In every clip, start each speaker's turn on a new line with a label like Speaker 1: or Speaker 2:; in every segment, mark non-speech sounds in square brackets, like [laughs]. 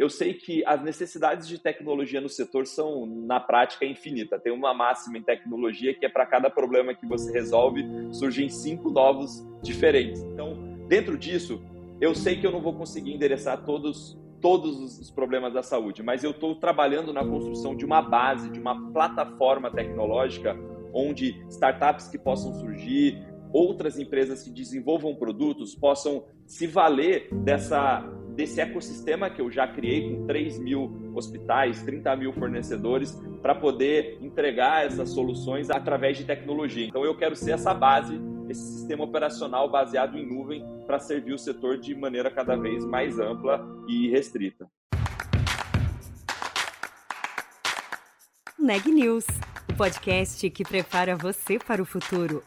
Speaker 1: eu sei que as necessidades de tecnologia no setor são, na prática, infinita. Tem uma máxima em tecnologia que é para cada problema que você resolve, surgem cinco novos diferentes. Então, dentro disso, eu sei que eu não vou conseguir endereçar todos todos os problemas da saúde, mas eu estou trabalhando na construção de uma base, de uma plataforma tecnológica onde startups que possam surgir, outras empresas que desenvolvam produtos possam se valer dessa desse ecossistema que eu já criei com 3 mil hospitais, 30 mil fornecedores, para poder entregar essas soluções através de tecnologia. Então, eu quero ser essa base, esse sistema operacional baseado em nuvem para servir o setor de maneira cada vez mais ampla e restrita.
Speaker 2: Neg News, o podcast que prepara você para o futuro.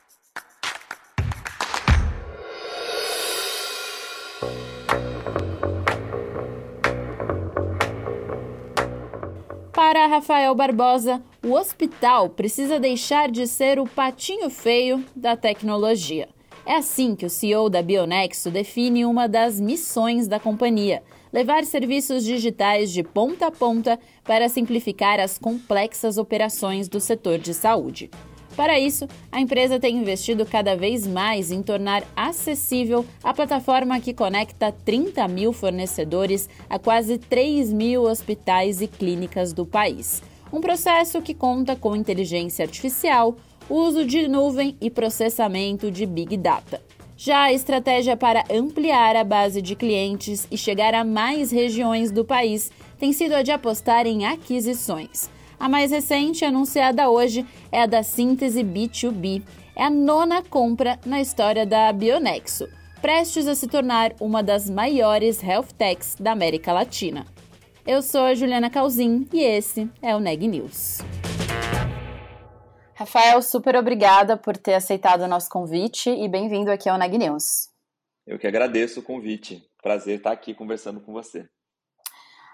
Speaker 3: Para Rafael Barbosa, o hospital precisa deixar de ser o patinho feio da tecnologia. É assim que o CEO da Bionexo define uma das missões da companhia: levar serviços digitais de ponta a ponta para simplificar as complexas operações do setor de saúde. Para isso, a empresa tem investido cada vez mais em tornar acessível a plataforma que conecta 30 mil fornecedores a quase 3 mil hospitais e clínicas do país. Um processo que conta com inteligência artificial, uso de nuvem e processamento de Big Data. Já a estratégia para ampliar a base de clientes e chegar a mais regiões do país tem sido a de apostar em aquisições. A mais recente, anunciada hoje, é a da Síntese B2B. É a nona compra na história da Bionexo, prestes a se tornar uma das maiores health techs da América Latina. Eu sou a Juliana Calzin e esse é o Neg News. Rafael, super obrigada por ter aceitado o nosso convite e bem-vindo aqui ao Neg News.
Speaker 1: Eu que agradeço o convite. Prazer estar aqui conversando com você.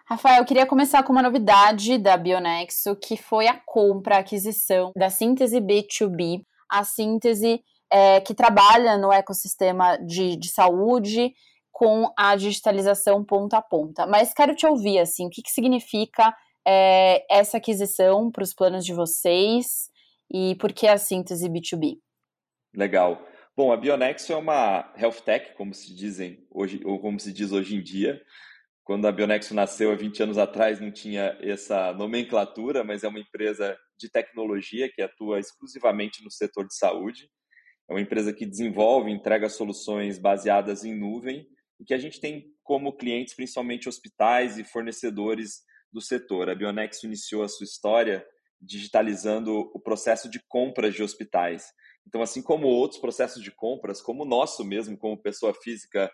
Speaker 3: Rafael, eu queria começar com uma novidade da Bionexo, que foi a compra, a aquisição da síntese B2B, a síntese é, que trabalha no ecossistema de, de saúde com a digitalização ponta a ponta. Mas quero te ouvir, assim, o que, que significa é, essa aquisição para os planos de vocês e por que a síntese B2B?
Speaker 1: Legal. Bom, a Bionexo é uma health tech, como se dizem hoje, ou como se diz hoje em dia. Quando a Bionexo nasceu há 20 anos atrás, não tinha essa nomenclatura, mas é uma empresa de tecnologia que atua exclusivamente no setor de saúde. É uma empresa que desenvolve e entrega soluções baseadas em nuvem e que a gente tem como clientes principalmente hospitais e fornecedores do setor. A Bionexo iniciou a sua história digitalizando o processo de compras de hospitais. Então, assim como outros processos de compras, como o nosso mesmo, como pessoa física,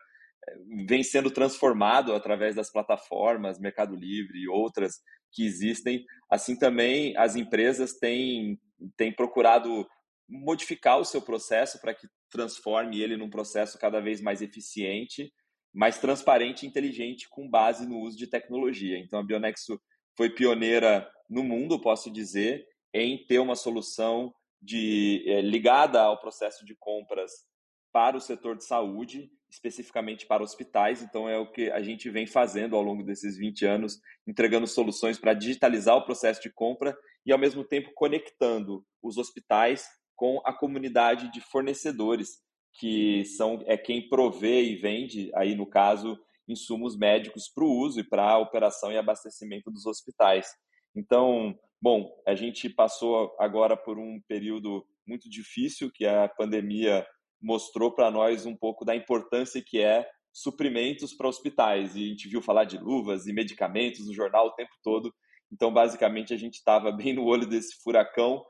Speaker 1: vem sendo transformado através das plataformas Mercado Livre e outras que existem. Assim também as empresas têm, têm procurado modificar o seu processo para que transforme ele num processo cada vez mais eficiente, mais transparente e inteligente com base no uso de tecnologia. Então a Bionexo foi pioneira no mundo, posso dizer, em ter uma solução de, é, ligada ao processo de compras para o setor de saúde, especificamente para hospitais. Então, é o que a gente vem fazendo ao longo desses 20 anos, entregando soluções para digitalizar o processo de compra e, ao mesmo tempo, conectando os hospitais com a comunidade de fornecedores, que são é quem provê e vende, aí no caso, insumos médicos para o uso e para a operação e abastecimento dos hospitais. Então, bom, a gente passou agora por um período muito difícil, que a pandemia mostrou para nós um pouco da importância que é suprimentos para hospitais. E a gente viu falar de luvas e medicamentos no jornal o tempo todo. Então, basicamente, a gente estava bem no olho desse furacão,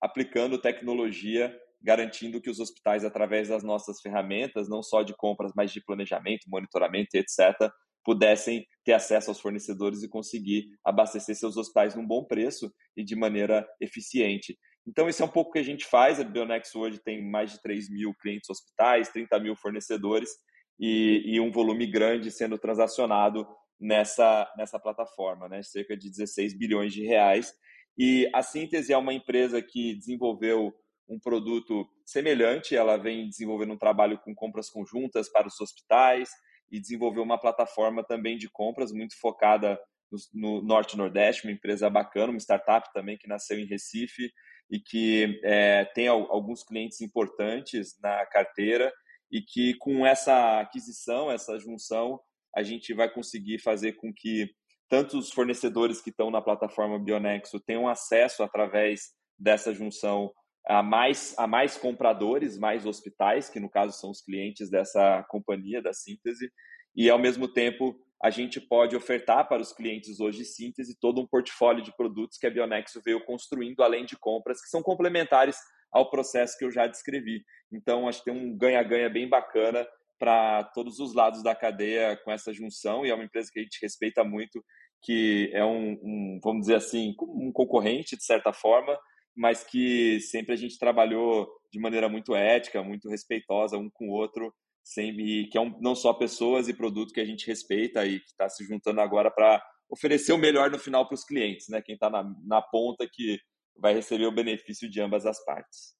Speaker 1: aplicando tecnologia, garantindo que os hospitais, através das nossas ferramentas, não só de compras, mas de planejamento, monitoramento, etc., pudessem ter acesso aos fornecedores e conseguir abastecer seus hospitais num bom preço e de maneira eficiente. Então, isso é um pouco o que a gente faz. A Bionex hoje tem mais de 3 mil clientes hospitais, 30 mil fornecedores e, e, um volume grande sendo transacionado nessa, nessa plataforma, né? cerca de 16 bilhões de reais. E a Síntese é uma empresa que desenvolveu um produto semelhante, ela vem desenvolvendo um trabalho com compras conjuntas para os hospitais e desenvolveu uma plataforma também de compras muito focada no, no Norte e Nordeste, uma empresa bacana, uma startup também que nasceu em Recife e que é, tem alguns clientes importantes na carteira e que com essa aquisição, essa junção, a gente vai conseguir fazer com que tanto os fornecedores que estão na plataforma Bionexo tenham acesso através dessa junção a mais, a mais compradores, mais hospitais, que no caso são os clientes dessa companhia da síntese, e ao mesmo tempo a gente pode ofertar para os clientes hoje síntese todo um portfólio de produtos que a Bionexo veio construindo, além de compras que são complementares ao processo que eu já descrevi. Então, acho que tem um ganha-ganha bem bacana para todos os lados da cadeia com essa junção, e é uma empresa que a gente respeita muito, que é um, um vamos dizer assim, um concorrente, de certa forma, mas que sempre a gente trabalhou de maneira muito ética, muito respeitosa um com o outro, sempre, que é um, não só pessoas e produto que a gente respeita e que está se juntando agora para oferecer o melhor no final para os clientes, né? Quem está na, na ponta que vai receber o benefício de ambas as partes.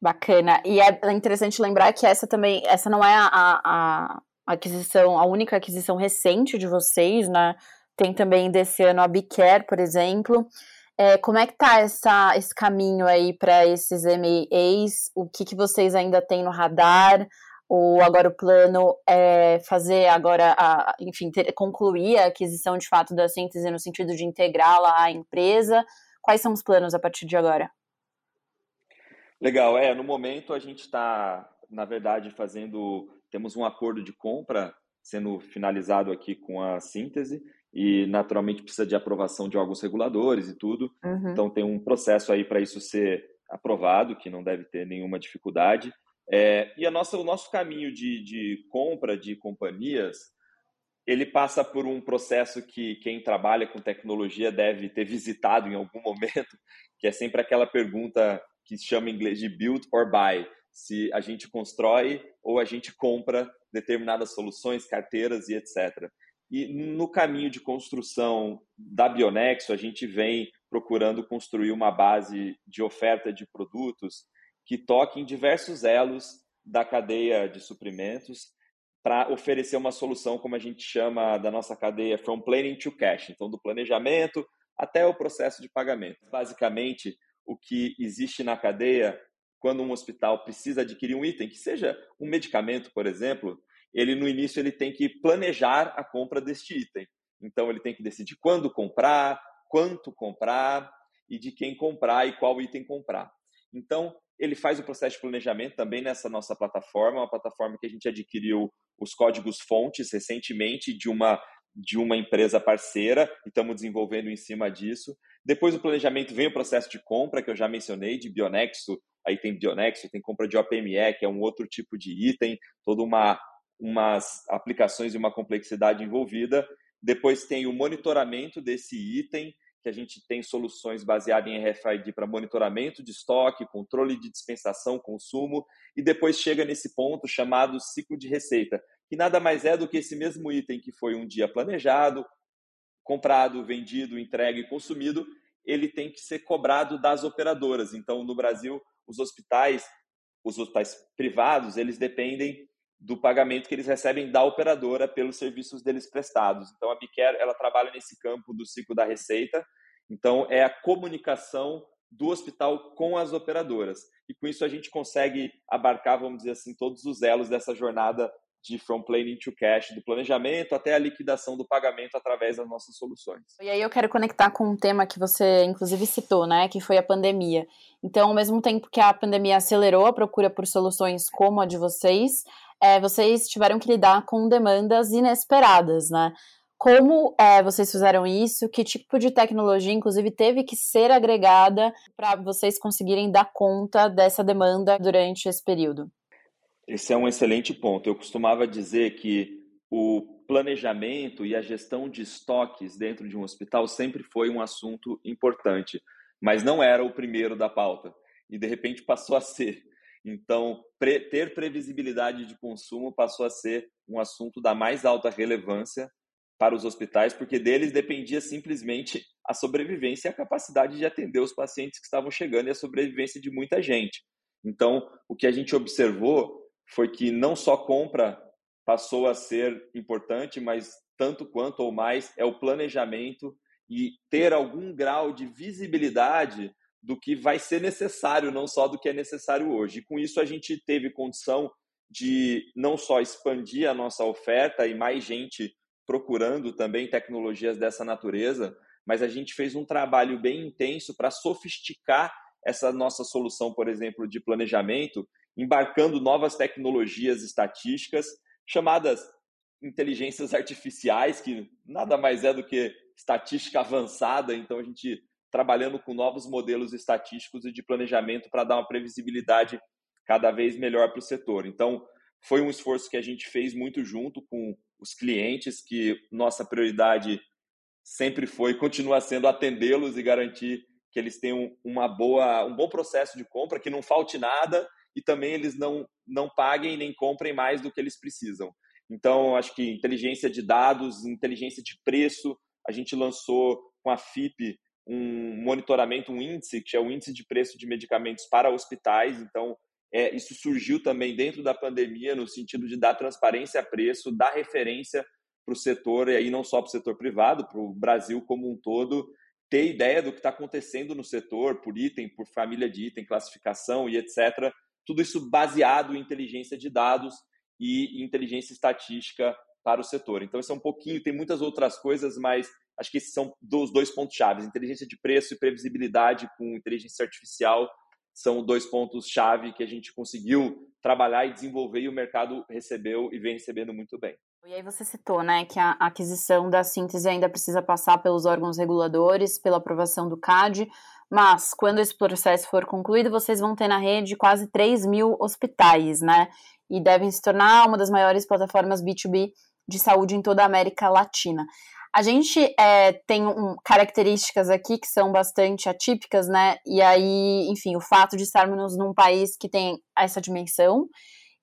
Speaker 3: Bacana. E é interessante lembrar que essa também, essa não é a, a, aquisição, a única aquisição recente de vocês, né? Tem também desse ano a Bicare, por exemplo. É, como é que tá essa, esse caminho aí para esses MEAs? O que, que vocês ainda têm no radar? Ou agora o plano é fazer agora, a, enfim, ter, concluir a aquisição de fato da síntese no sentido de integrá-la à empresa? Quais são os planos a partir de agora?
Speaker 1: Legal, é, no momento a gente está, na verdade, fazendo, temos um acordo de compra sendo finalizado aqui com a síntese e naturalmente precisa de aprovação de órgãos reguladores e tudo. Uhum. Então tem um processo aí para isso ser aprovado, que não deve ter nenhuma dificuldade. É, e a nossa, o nosso caminho de, de compra de companhias, ele passa por um processo que quem trabalha com tecnologia deve ter visitado em algum [laughs] momento, que é sempre aquela pergunta que se chama em inglês de build or buy, se a gente constrói ou a gente compra determinadas soluções, carteiras e etc. E no caminho de construção da Bionexo, a gente vem procurando construir uma base de oferta de produtos que toque em diversos elos da cadeia de suprimentos para oferecer uma solução, como a gente chama da nossa cadeia, from planning to cash, então do planejamento até o processo de pagamento. Basicamente, o que existe na cadeia, quando um hospital precisa adquirir um item, que seja um medicamento, por exemplo, ele no início ele tem que planejar a compra deste item. Então ele tem que decidir quando comprar, quanto comprar e de quem comprar e qual item comprar. Então ele faz o processo de planejamento também nessa nossa plataforma, uma plataforma que a gente adquiriu os códigos fontes recentemente de uma de uma empresa parceira e estamos desenvolvendo em cima disso. Depois do planejamento vem o processo de compra que eu já mencionei de Bionexo, aí tem Bionexo, tem compra de OPME, que é um outro tipo de item, toda uma umas aplicações e uma complexidade envolvida. Depois tem o monitoramento desse item, que a gente tem soluções baseadas em RFID para monitoramento de estoque, controle de dispensação, consumo, e depois chega nesse ponto chamado ciclo de receita, que nada mais é do que esse mesmo item que foi um dia planejado, comprado, vendido, entregue e consumido, ele tem que ser cobrado das operadoras. Então, no Brasil, os hospitais, os hospitais privados, eles dependem do pagamento que eles recebem da operadora pelos serviços deles prestados. Então a Bicare ela trabalha nesse campo do ciclo da receita. Então é a comunicação do hospital com as operadoras. E com isso a gente consegue abarcar, vamos dizer assim, todos os elos dessa jornada de from planning to cash, do planejamento até a liquidação do pagamento através das nossas soluções.
Speaker 3: E aí eu quero conectar com um tema que você inclusive citou, né, que foi a pandemia. Então, ao mesmo tempo que a pandemia acelerou a procura por soluções como a de vocês, é, vocês tiveram que lidar com demandas inesperadas, né? Como é, vocês fizeram isso? Que tipo de tecnologia, inclusive, teve que ser agregada para vocês conseguirem dar conta dessa demanda durante esse período?
Speaker 1: Esse é um excelente ponto. Eu costumava dizer que o planejamento e a gestão de estoques dentro de um hospital sempre foi um assunto importante, mas não era o primeiro da pauta. E de repente passou a ser. Então, pre ter previsibilidade de consumo passou a ser um assunto da mais alta relevância para os hospitais, porque deles dependia simplesmente a sobrevivência e a capacidade de atender os pacientes que estavam chegando e a sobrevivência de muita gente. Então, o que a gente observou foi que não só compra passou a ser importante, mas tanto quanto ou mais é o planejamento e ter algum grau de visibilidade do que vai ser necessário, não só do que é necessário hoje. E com isso a gente teve condição de não só expandir a nossa oferta e mais gente procurando também tecnologias dessa natureza, mas a gente fez um trabalho bem intenso para sofisticar essa nossa solução, por exemplo, de planejamento, embarcando novas tecnologias estatísticas chamadas inteligências artificiais, que nada mais é do que estatística avançada. Então, a gente trabalhando com novos modelos estatísticos e de planejamento para dar uma previsibilidade cada vez melhor para o setor. Então, foi um esforço que a gente fez muito junto com os clientes, que nossa prioridade sempre foi, continua sendo atendê-los e garantir que eles tenham uma boa, um bom processo de compra, que não falte nada e também eles não, não paguem nem comprem mais do que eles precisam. Então, acho que inteligência de dados, inteligência de preço, a gente lançou com a FIP um monitoramento, um índice, que é o índice de preço de medicamentos para hospitais. Então, é, isso surgiu também dentro da pandemia, no sentido de dar transparência a preço, dar referência para o setor, e aí não só para o setor privado, para o Brasil como um todo, ter ideia do que está acontecendo no setor, por item, por família de item, classificação e etc. Tudo isso baseado em inteligência de dados e inteligência estatística para o setor. Então, isso é um pouquinho, tem muitas outras coisas, mas acho que esses são os dois pontos chaves. Inteligência de preço e previsibilidade com inteligência artificial são dois pontos-chave que a gente conseguiu trabalhar e desenvolver e o mercado recebeu e vem recebendo muito bem.
Speaker 3: E aí você citou, né, que a aquisição da síntese ainda precisa passar pelos órgãos reguladores, pela aprovação do CAD, mas quando esse processo for concluído, vocês vão ter na rede quase 3 mil hospitais, né, e devem se tornar uma das maiores plataformas B2B de saúde em toda a América Latina. A gente é, tem um, características aqui que são bastante atípicas, né? E aí, enfim, o fato de estarmos num país que tem essa dimensão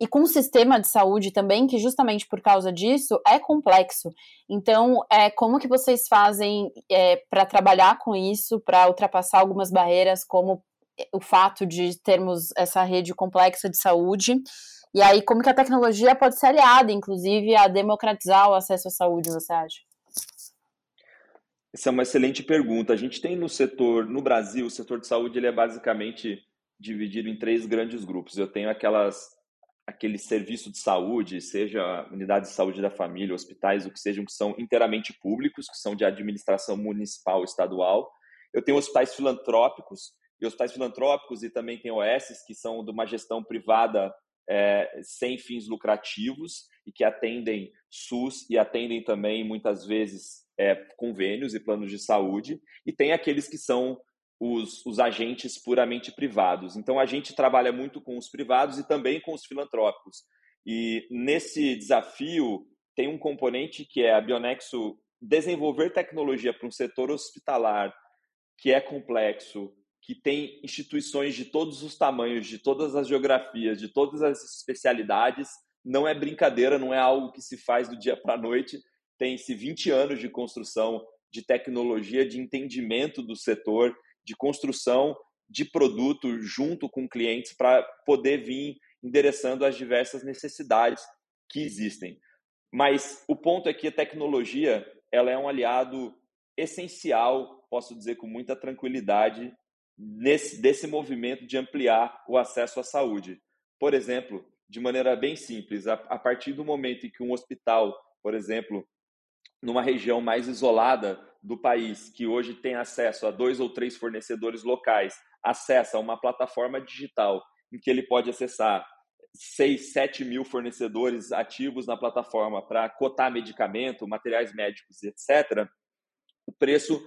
Speaker 3: e com um sistema de saúde também que justamente por causa disso é complexo. Então, é como que vocês fazem é, para trabalhar com isso, para ultrapassar algumas barreiras, como o fato de termos essa rede complexa de saúde? E aí, como que a tecnologia pode ser aliada, inclusive, a democratizar o acesso à saúde, você acha?
Speaker 1: Essa é uma excelente pergunta. A gente tem no setor, no Brasil, o setor de saúde ele é basicamente dividido em três grandes grupos. Eu tenho aquelas aquele serviço de saúde, seja unidade de saúde da família, hospitais, o que sejam, que são inteiramente públicos, que são de administração municipal, estadual. Eu tenho hospitais filantrópicos, e hospitais filantrópicos e também tem OS, que são de uma gestão privada é, sem fins lucrativos e que atendem SUS e atendem também, muitas vezes, é, convênios e planos de saúde, e tem aqueles que são os, os, agentes puramente privados. Então, a gente trabalha muito com os privados e também com os filantrópicos. E nesse desafio, tem um componente que é a Bionexo desenvolver tecnologia para um setor hospitalar que é complexo, que tem instituições de todos os tamanhos, de todas as geografias, de todas as especialidades. Não é brincadeira, não é algo que se faz do dia para a noite tem-se 20 anos de construção de tecnologia, de entendimento do setor, de construção de produto junto com clientes para poder vir endereçando as diversas necessidades que existem. Mas o ponto é que a tecnologia ela é um aliado essencial, posso dizer com muita tranquilidade, nesse, desse movimento de ampliar o acesso à saúde. Por exemplo, de maneira bem simples, a, a partir do momento em que um hospital, por exemplo, numa região mais isolada do país, que hoje tem acesso a dois ou três fornecedores locais, acessa uma plataforma digital em que ele pode acessar 6, 7 mil fornecedores ativos na plataforma para cotar medicamento, materiais médicos, etc., o preço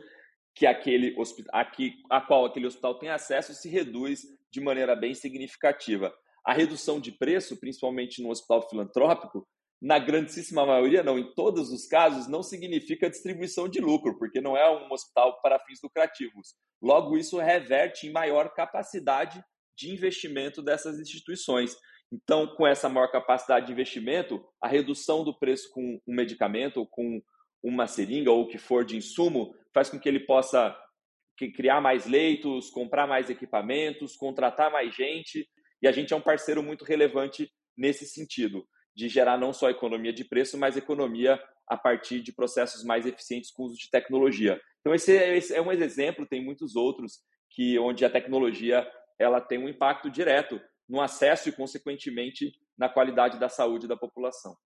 Speaker 1: que aquele hospital, a qual aquele hospital tem acesso se reduz de maneira bem significativa. A redução de preço, principalmente no hospital filantrópico, na grandíssima maioria, não, em todos os casos, não significa distribuição de lucro, porque não é um hospital para fins lucrativos. Logo, isso reverte em maior capacidade de investimento dessas instituições. Então, com essa maior capacidade de investimento, a redução do preço com um medicamento, ou com uma seringa ou o que for de insumo, faz com que ele possa criar mais leitos, comprar mais equipamentos, contratar mais gente, e a gente é um parceiro muito relevante nesse sentido. De gerar não só economia de preço, mas economia a partir de processos mais eficientes com o uso de tecnologia. Então esse, é, esse é um exemplo, tem muitos outros que onde a tecnologia ela tem um impacto direto no acesso e consequentemente na qualidade da saúde da população.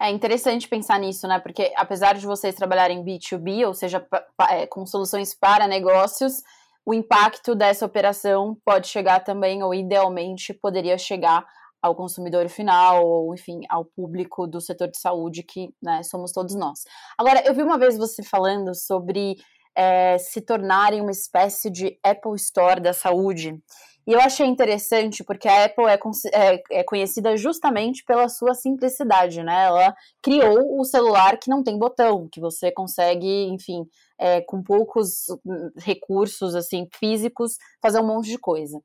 Speaker 3: É interessante pensar nisso, né? Porque apesar de vocês trabalharem B2B, ou seja, é, com soluções para negócios, o impacto dessa operação pode chegar também, ou idealmente poderia chegar ao consumidor final, ou enfim, ao público do setor de saúde, que né, somos todos nós. Agora, eu vi uma vez você falando sobre é, se tornarem uma espécie de Apple Store da saúde. E eu achei interessante porque a Apple é, é, é, conhecida justamente pela sua simplicidade, né? Ela criou o celular que não tem botão, que você consegue, enfim, é, com poucos hum, recursos assim físicos, fazer um monte de coisa.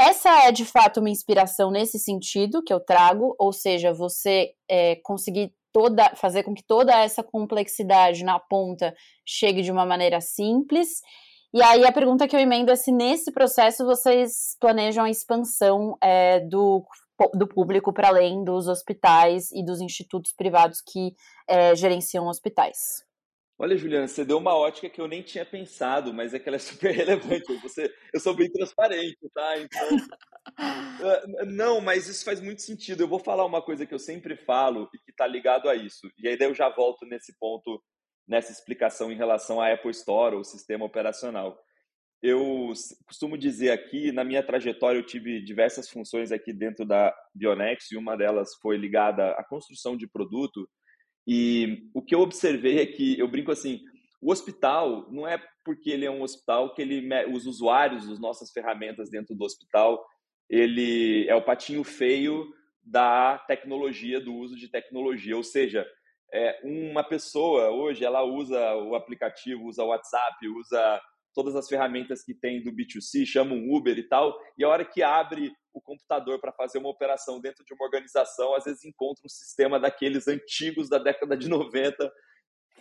Speaker 3: Essa é de fato uma inspiração nesse sentido que eu trago, ou seja, você é, conseguir toda, fazer com que toda essa complexidade na ponta chegue de uma maneira simples. E aí a pergunta que eu emendo é se nesse processo vocês planejam a expansão é, do, do público para além dos hospitais e dos institutos privados que é, gerenciam hospitais.
Speaker 1: Olha, Juliana, você deu uma ótica que eu nem tinha pensado, mas é que ela é [laughs] super relevante. Você, eu sou bem transparente, tá? Então, [laughs] uh, não, mas isso faz muito sentido. Eu vou falar uma coisa que eu sempre falo e que está ligado a isso. E aí daí eu já volto nesse ponto, nessa explicação em relação à Apple Store, o sistema operacional. Eu costumo dizer aqui, na minha trajetória, eu tive diversas funções aqui dentro da Bionex e uma delas foi ligada à construção de produto e o que eu observei é que, eu brinco assim, o hospital não é porque ele é um hospital que ele os usuários das nossas ferramentas dentro do hospital, ele é o patinho feio da tecnologia, do uso de tecnologia. Ou seja, é, uma pessoa hoje ela usa o aplicativo, usa o WhatsApp, usa todas as ferramentas que tem do B2C, chama um Uber e tal, e a hora que abre computador para fazer uma operação dentro de uma organização, às vezes encontra um sistema daqueles antigos da década de 90,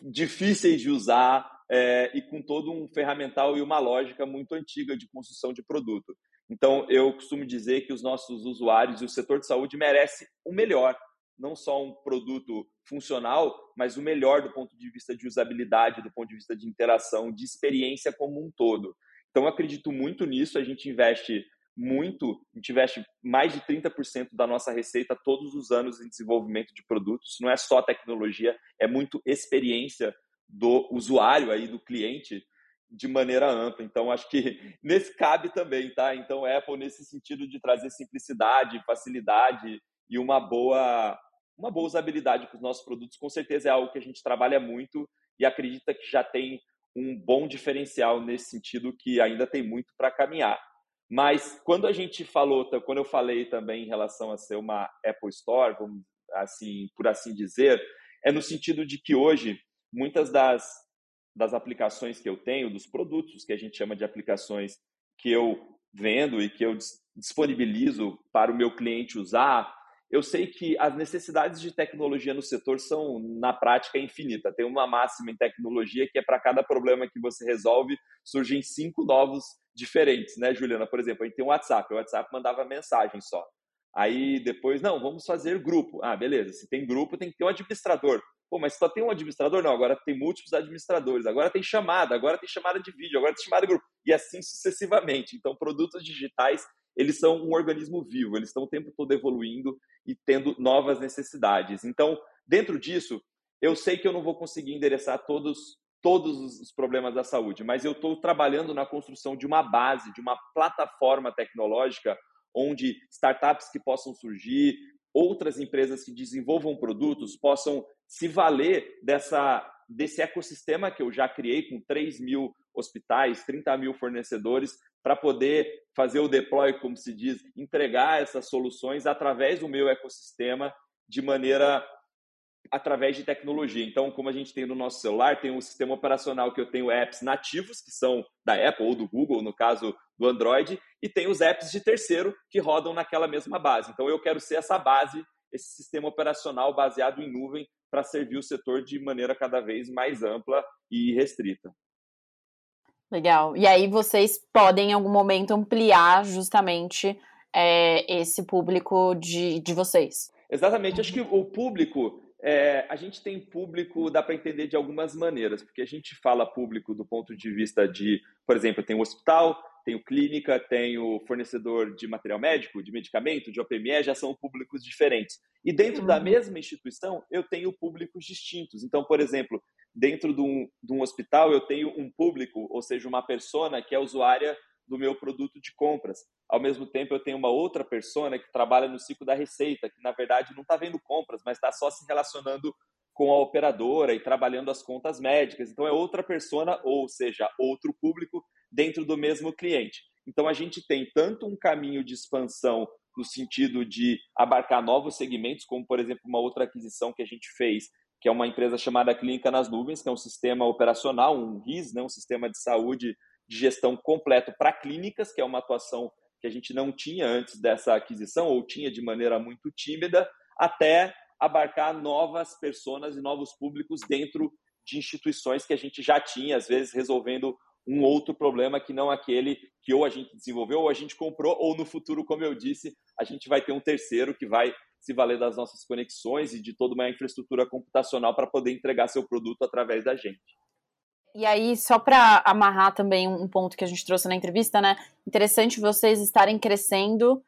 Speaker 1: difíceis de usar é, e com todo um ferramental e uma lógica muito antiga de construção de produto. Então, eu costumo dizer que os nossos usuários e o setor de saúde merece o melhor, não só um produto funcional, mas o melhor do ponto de vista de usabilidade, do ponto de vista de interação, de experiência como um todo. Então, acredito muito nisso. A gente investe muito, a gente investe mais de 30% da nossa receita todos os anos em desenvolvimento de produtos. Não é só tecnologia, é muito experiência do usuário aí, do cliente, de maneira ampla. Então, acho que [laughs] nesse cabe também, tá? Então, Apple, nesse sentido de trazer simplicidade, facilidade e uma boa uma boa usabilidade para os nossos produtos, com certeza é algo que a gente trabalha muito e acredita que já tem um bom diferencial nesse sentido que ainda tem muito para caminhar. Mas quando a gente falou, quando eu falei também em relação a ser uma Apple Store, vamos assim, por assim dizer, é no sentido de que hoje muitas das, das aplicações que eu tenho, dos produtos que a gente chama de aplicações que eu vendo e que eu disponibilizo para o meu cliente usar, eu sei que as necessidades de tecnologia no setor são, na prática, infinitas. Tem uma máxima em tecnologia que é para cada problema que você resolve, surgem cinco novos diferentes, né, Juliana? Por exemplo, a gente tem o WhatsApp. O WhatsApp mandava mensagem só. Aí depois, não, vamos fazer grupo. Ah, beleza. Se tem grupo, tem que ter um administrador. Pô, mas só tem um administrador? Não, agora tem múltiplos administradores. Agora tem chamada, agora tem chamada de vídeo, agora tem chamada de grupo. E assim sucessivamente. Então, produtos digitais eles são um organismo vivo, eles estão o tempo todo evoluindo e tendo novas necessidades. Então, dentro disso, eu sei que eu não vou conseguir endereçar todos todos os problemas da saúde, mas eu estou trabalhando na construção de uma base, de uma plataforma tecnológica onde startups que possam surgir, outras empresas que desenvolvam produtos possam se valer dessa, desse ecossistema que eu já criei com 3 mil hospitais, 30 mil fornecedores, para poder fazer o deploy, como se diz, entregar essas soluções através do meu ecossistema de maneira através de tecnologia. Então, como a gente tem no nosso celular, tem um sistema operacional que eu tenho apps nativos, que são da Apple ou do Google, no caso do Android, e tem os apps de terceiro que rodam naquela mesma base. Então, eu quero ser essa base, esse sistema operacional baseado em nuvem para servir o setor de maneira cada vez mais ampla e restrita.
Speaker 3: Legal. E aí vocês podem, em algum momento, ampliar justamente é, esse público de, de vocês.
Speaker 1: Exatamente. Acho que o público, é, a gente tem público, dá para entender de algumas maneiras, porque a gente fala público do ponto de vista de, por exemplo, tem o hospital, tenho clínica, tenho fornecedor de material médico, de medicamento, de OPME, já são públicos diferentes. E dentro uhum. da mesma instituição, eu tenho públicos distintos. Então, por exemplo, dentro de um, de um hospital, eu tenho um público, ou seja, uma persona que é usuária do meu produto de compras. Ao mesmo tempo, eu tenho uma outra persona que trabalha no ciclo da receita, que na verdade não está vendo compras, mas está só se relacionando com a operadora e trabalhando as contas médicas. Então, é outra persona, ou seja, outro público dentro do mesmo cliente. Então, a gente tem tanto um caminho de expansão no sentido de abarcar novos segmentos, como, por exemplo, uma outra aquisição que a gente fez, que é uma empresa chamada Clínica nas Nuvens, que é um sistema operacional, um RIS, né, um sistema de saúde de gestão completo para clínicas, que é uma atuação que a gente não tinha antes dessa aquisição, ou tinha de maneira muito tímida, até abarcar novas pessoas e novos públicos dentro de instituições que a gente já tinha, às vezes resolvendo um outro problema que não aquele que ou a gente desenvolveu ou a gente comprou, ou no futuro, como eu disse, a gente vai ter um terceiro que vai se valer das nossas conexões e de toda uma infraestrutura computacional para poder entregar seu produto através da gente.
Speaker 3: E aí, só para amarrar também um ponto que a gente trouxe na entrevista, né? Interessante vocês estarem crescendo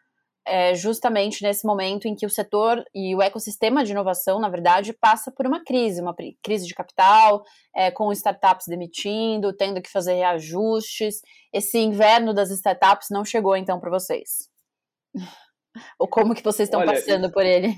Speaker 3: é, justamente nesse momento em que o setor e o ecossistema de inovação, na verdade, passa por uma crise, uma crise de capital, é, com startups demitindo, tendo que fazer reajustes. Esse inverno das startups não chegou então para vocês? Ou como que vocês estão Olha, passando por ele?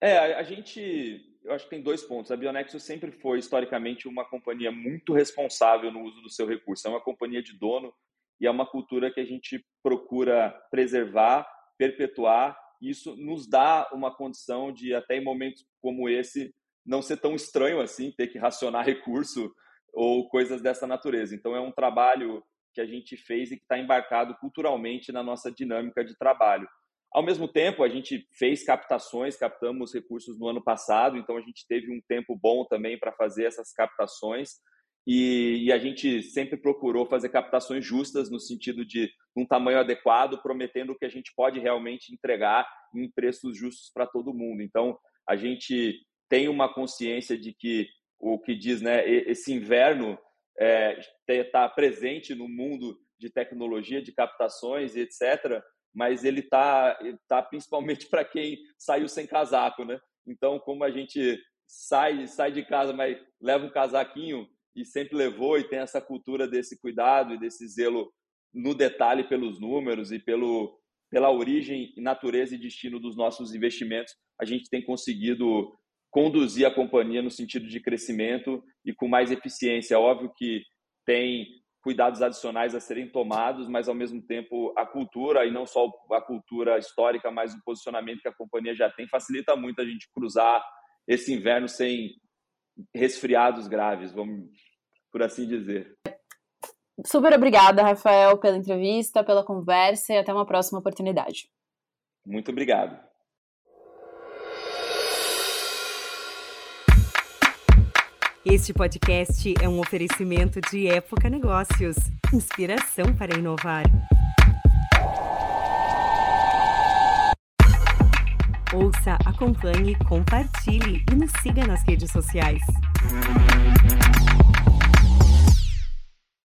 Speaker 1: É, a, a gente eu acho que tem dois pontos. A Bionexus sempre foi, historicamente, uma companhia muito responsável no uso do seu recurso. É uma companhia de dono e é uma cultura que a gente procura preservar, perpetuar. Isso nos dá uma condição de, até em momentos como esse, não ser tão estranho assim, ter que racionar [laughs] recurso ou coisas dessa natureza. Então, é um trabalho que a gente fez e que está embarcado culturalmente na nossa dinâmica de trabalho. Ao mesmo tempo, a gente fez captações, captamos recursos no ano passado, então a gente teve um tempo bom também para fazer essas captações. E, e, a gente sempre procurou fazer captações justas no sentido de um tamanho adequado, prometendo que a gente pode realmente entregar em preços justos para todo mundo. Então, a gente tem uma consciência de que o que diz, né, esse inverno é, tá presente no mundo de tecnologia, de captações e etc mas ele tá, tá principalmente [laughs] para quem saiu sem casaco, né? Então, como a gente sai, sai de casa, mas leva um casaquinho e sempre levou e tem essa cultura desse cuidado e desse zelo no detalhe pelos números e pelo, pela origem, natureza e destino dos nossos investimentos, a gente tem conseguido conduzir a companhia no sentido de crescimento e com mais eficiência. Óbvio que tem cuidados adicionais a serem tomados, mas ao mesmo tempo a cultura, e não só a cultura histórica, mas o posicionamento que a companhia já tem, facilita muito a gente cruzar esse inverno sem resfriados graves, vamos por assim dizer.
Speaker 3: Super obrigada, Rafael, pela entrevista, pela conversa e até uma próxima oportunidade.
Speaker 1: Muito obrigado.
Speaker 2: Este podcast é um oferecimento de Época Negócios inspiração para inovar. Ouça, acompanhe, compartilhe e nos siga nas redes sociais.